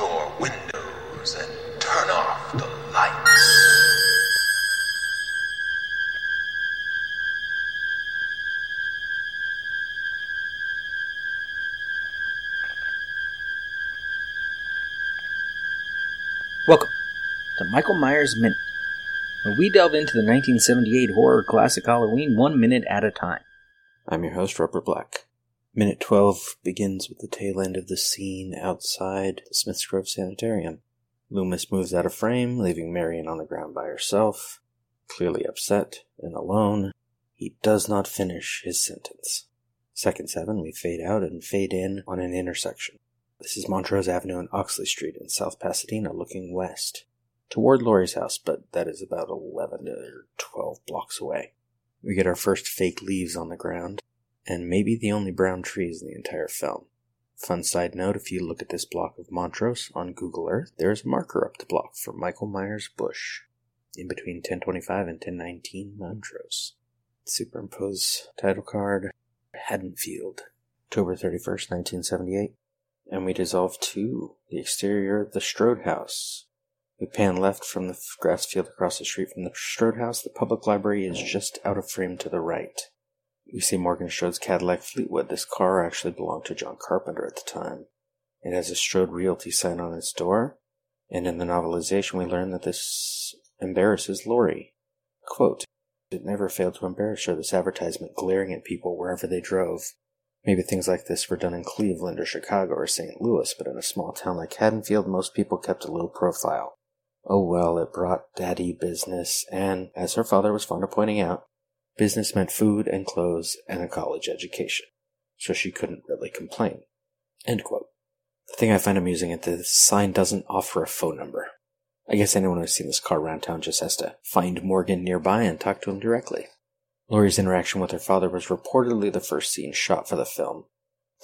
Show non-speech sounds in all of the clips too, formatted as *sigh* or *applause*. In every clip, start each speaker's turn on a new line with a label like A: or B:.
A: your windows and turn off the lights.
B: Welcome to Michael Myers Minute, where we delve into the 1978 horror classic Halloween one minute at a time. I'm your host, Robert Black. Minute 12 begins with the tail end of the scene outside the Smiths Grove Sanitarium. Loomis moves out of frame, leaving Marion on the ground by herself. Clearly upset and alone, he does not finish his sentence. Second 7, we fade out and fade in on an intersection. This is Montrose Avenue and Oxley Street in South Pasadena, looking west toward Laurie's house, but that is about 11 or 12 blocks away. We get our first fake leaves on the ground, and maybe the only brown trees in the entire film. Fun side note if you look at this block of Montrose on Google Earth, there is a marker up the block for Michael Myers Bush in between 1025 and 1019 Montrose. Superimpose title card Haddonfield, October 31st, 1978 and we dissolve to the exterior of the Strode House. We pan left from the grass field across the street from the Strode House. The public library is just out of frame to the right. We see Morgan Strode's Cadillac Fleetwood. This car actually belonged to John Carpenter at the time. It has a Strode Realty sign on its door, and in the novelization we learn that this embarrasses Laurie. Quote, It never failed to embarrass her, this advertisement glaring at people wherever they drove. Maybe things like this were done in Cleveland or Chicago or St. Louis, but in a small town like Haddonfield, most people kept a low profile. Oh well, it brought daddy business, and, as her father was fond of pointing out, business meant food and clothes and a college education. So she couldn't really complain. End quote. The thing I find amusing is that the sign doesn't offer a phone number. I guess anyone who's seen this car around town just has to find Morgan nearby and talk to him directly. Laurie's interaction with her father was reportedly the first scene shot for the film,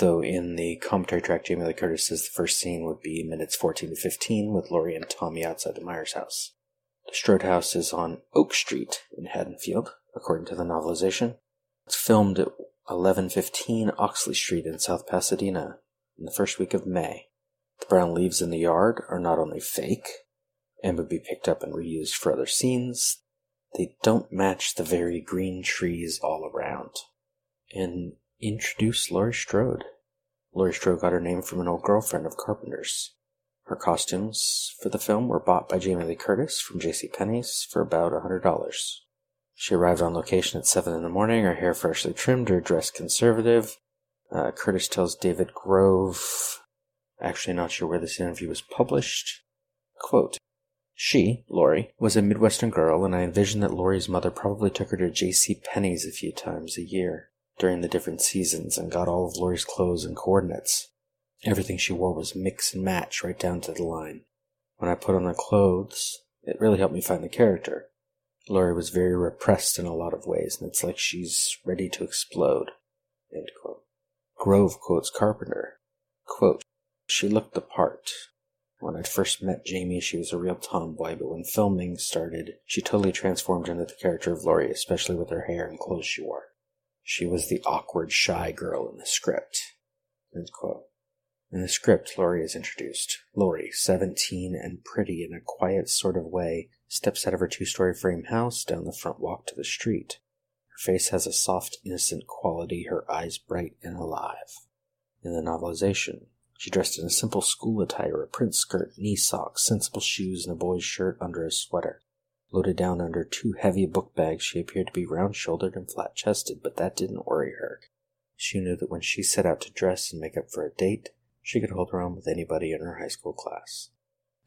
B: though in the commentary track, Jamie Lee Curtis says the first scene would be minutes 14 to 15 with Laurie and Tommy outside the Myers house. The Strode house is on Oak Street in Haddonfield, according to the novelization. It's filmed at 1115 Oxley Street in South Pasadena in the first week of May. The brown leaves in the yard are not only fake and would be picked up and reused for other scenes, they don't match the very green trees all around. And introduce Laurie Strode. Laurie Strode got her name from an old girlfriend of Carpenter's. Her costumes for the film were bought by Jamie Lee Curtis from J.C. Penney's for about a $100. She arrived on location at 7 in the morning, her hair freshly trimmed, her dress conservative. Uh, Curtis tells David Grove, actually not sure where this interview was published, quote, she, Laurie, was a Midwestern girl, and I envisioned that Laurie's mother probably took her to J.C. Penney's a few times a year during the different seasons and got all of Laurie's clothes and coordinates. Everything she wore was mix and match right down to the line. When I put on the clothes, it really helped me find the character. Laurie was very repressed in a lot of ways, and it's like she's ready to explode. Grove quotes Carpenter. Quote, she looked the part, when I first met Jamie, she was a real tomboy, but when filming started, she totally transformed into the character of Laurie, especially with her hair and clothes she wore. She was the awkward, shy girl in the script. In the script, Laurie is introduced. Laurie, 17 and pretty in a quiet sort of way, steps out of her two story frame house down the front walk to the street. Her face has a soft, innocent quality, her eyes bright and alive. In the novelization, she dressed in a simple school attire, a print skirt, knee socks, sensible shoes, and a boy's shirt under a sweater. Loaded down under two heavy book bags, she appeared to be round shouldered and flat chested, but that didn't worry her. She knew that when she set out to dress and make up for a date, she could hold her own with anybody in her high school class.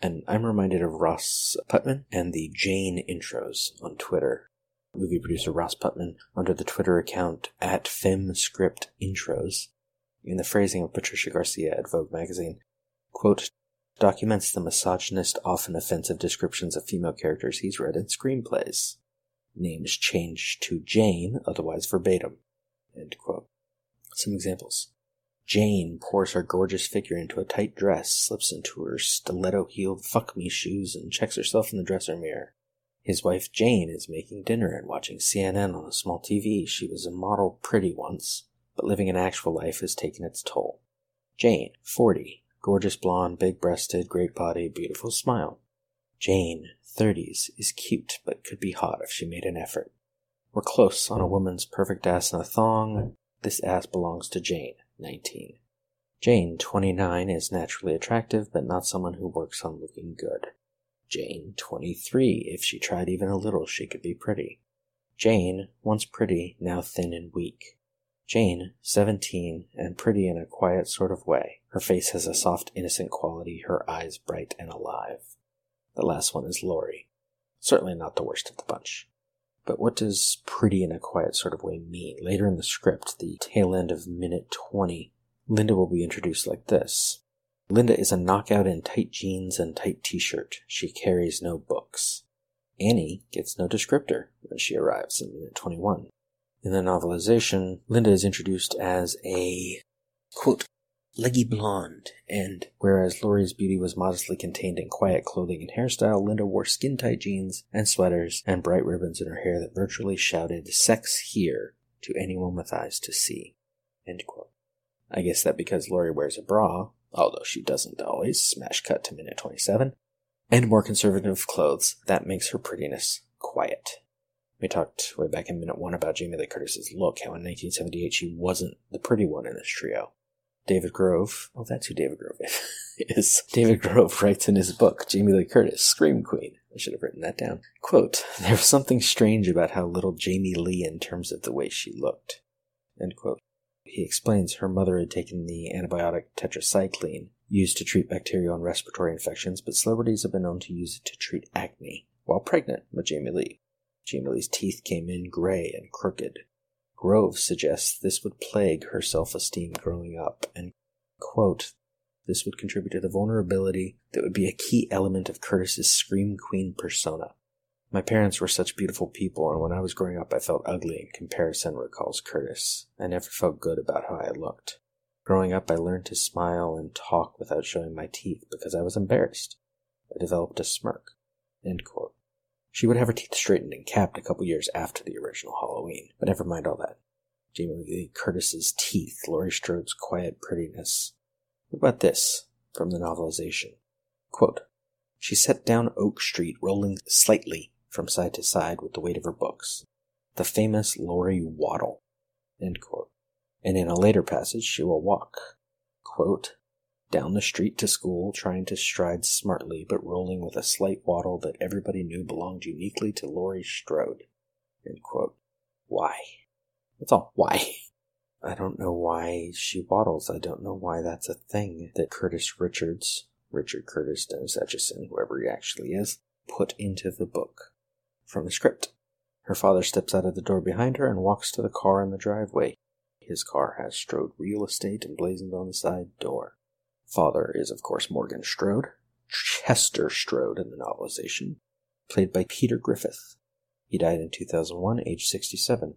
B: And I'm reminded of Ross Putman and the Jane intros on Twitter. Movie producer Ross Putman, under the Twitter account at FemScriptIntros, in the phrasing of Patricia Garcia at Vogue magazine, quote, documents the misogynist, often offensive descriptions of female characters he's read in screenplays. Names changed to Jane, otherwise verbatim. Some examples. Jane pours her gorgeous figure into a tight dress, slips into her stiletto heeled fuck me shoes, and checks herself in the dresser mirror. His wife Jane is making dinner and watching CNN on a small TV. She was a model pretty once but living an actual life has taken its toll. Jane, 40, Gorgeous blonde, big breasted, great body, beautiful smile. Jane, 30s, is cute but could be hot if she made an effort. We're close on a woman's perfect ass in a thong. This ass belongs to Jane, 19. Jane, 29, is naturally attractive but not someone who works on looking good. Jane, 23, if she tried even a little, she could be pretty. Jane, once pretty, now thin and weak. Jane, 17, and pretty in a quiet sort of way. Her face has a soft, innocent quality, her eyes bright and alive. The last one is Laurie. Certainly not the worst of the bunch. But what does pretty in a quiet sort of way mean? Later in the script, the tail end of minute 20, Linda will be introduced like this. Linda is a knockout in tight jeans and tight t-shirt. She carries no books. Annie gets no descriptor when she arrives in minute 21. In the novelization, Linda is introduced as a, quote, leggy blonde, and whereas Laurie's beauty was modestly contained in quiet clothing and hairstyle, Linda wore skin tight jeans and sweaters and bright ribbons in her hair that virtually shouted, Sex here to anyone with eyes to see. I guess that because Laurie wears a bra, although she doesn't always, smash cut to minute 27, and more conservative clothes, that makes her prettiness quiet. We talked way back in minute one about Jamie Lee Curtis's look, how in 1978 she wasn't the pretty one in this trio. David Grove, oh, that's who David Grove *laughs* is. David Grove writes in his book, Jamie Lee Curtis, Scream Queen. I should have written that down. Quote, There was something strange about how little Jamie Lee in terms of the way she looked. End quote. He explains her mother had taken the antibiotic tetracycline used to treat bacterial and respiratory infections, but celebrities have been known to use it to treat acne while pregnant with Jamie Lee. Jamie Lee's teeth came in gray and crooked. Grove suggests this would plague her self esteem growing up, and, quote, this would contribute to the vulnerability that would be a key element of Curtis's Scream Queen persona. My parents were such beautiful people, and when I was growing up, I felt ugly in comparison, recalls Curtis. I never felt good about how I looked. Growing up, I learned to smile and talk without showing my teeth because I was embarrassed. I developed a smirk. End quote. She would have her teeth straightened and capped a couple years after the original Halloween, but never mind all that. Jamie Lee Curtis's teeth, Laurie Strode's quiet prettiness. What about this from the novelization? Quote, she set down Oak Street, rolling slightly from side to side with the weight of her books. The famous Laurie Waddle. And in a later passage, she will walk. Quote, down the street to school, trying to stride smartly, but rolling with a slight waddle that everybody knew belonged uniquely to Laurie Strode. Why? That's all. Why? *laughs* I don't know why she waddles. I don't know why that's a thing that Curtis Richards, Richard Curtis Dennis Etchison, whoever he actually is, put into the book. From the script. Her father steps out of the door behind her and walks to the car in the driveway. His car has Strode Real Estate emblazoned on the side door. Father is, of course, Morgan Strode, Chester Strode in the novelization, played by Peter Griffith. He died in 2001, age 67.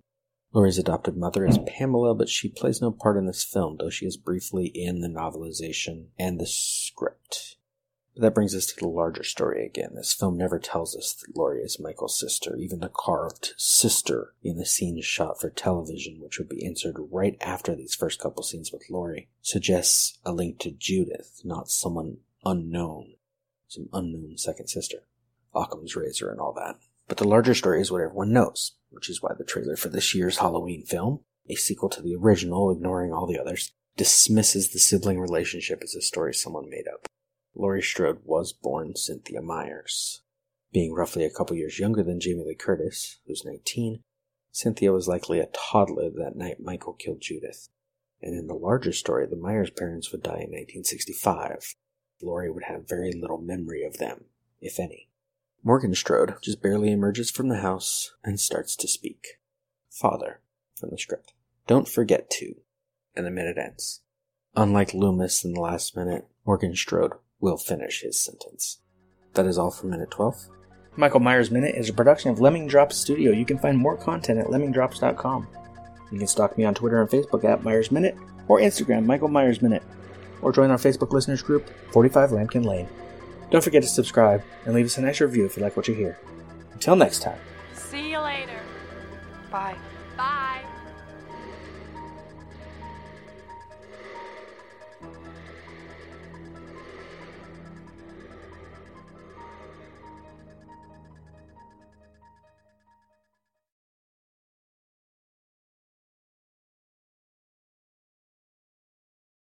B: Laurie's adopted mother is Pamela, but she plays no part in this film, though she is briefly in the novelization and the script. But that brings us to the larger story again. This film never tells us that Laurie is Michael's sister. Even the carved sister in the scene shot for television, which would be inserted right after these first couple scenes with Laurie, suggests a link to Judith, not someone unknown. Some unknown second sister. Occam's razor and all that. But the larger story is what everyone knows, which is why the trailer for this year's Halloween film, a sequel to the original, ignoring all the others, dismisses the sibling relationship as a story someone made up. Laurie Strode was born Cynthia Myers. Being roughly a couple years younger than Jamie Lee Curtis, who's 19, Cynthia was likely a toddler that night Michael killed Judith. And in the larger story, the Myers parents would die in 1965. Laurie would have very little memory of them, if any. Morgan Strode just barely emerges from the house and starts to speak. Father, from the script. Don't forget to. And the minute ends. Unlike Loomis in the last minute, Morgan Strode will finish his sentence. That is all for Minute 12.
C: Michael Myers Minute is a production of Lemming Drops Studio. You can find more content at lemmingdrops.com. You can stalk me on Twitter and Facebook at Myers Minute, or Instagram, Michael Myers Minute, or join our Facebook listeners group, 45 Lampkin Lane. Don't forget to subscribe and leave us a nice review if you like what you hear. Until next time.
D: See you later. Bye.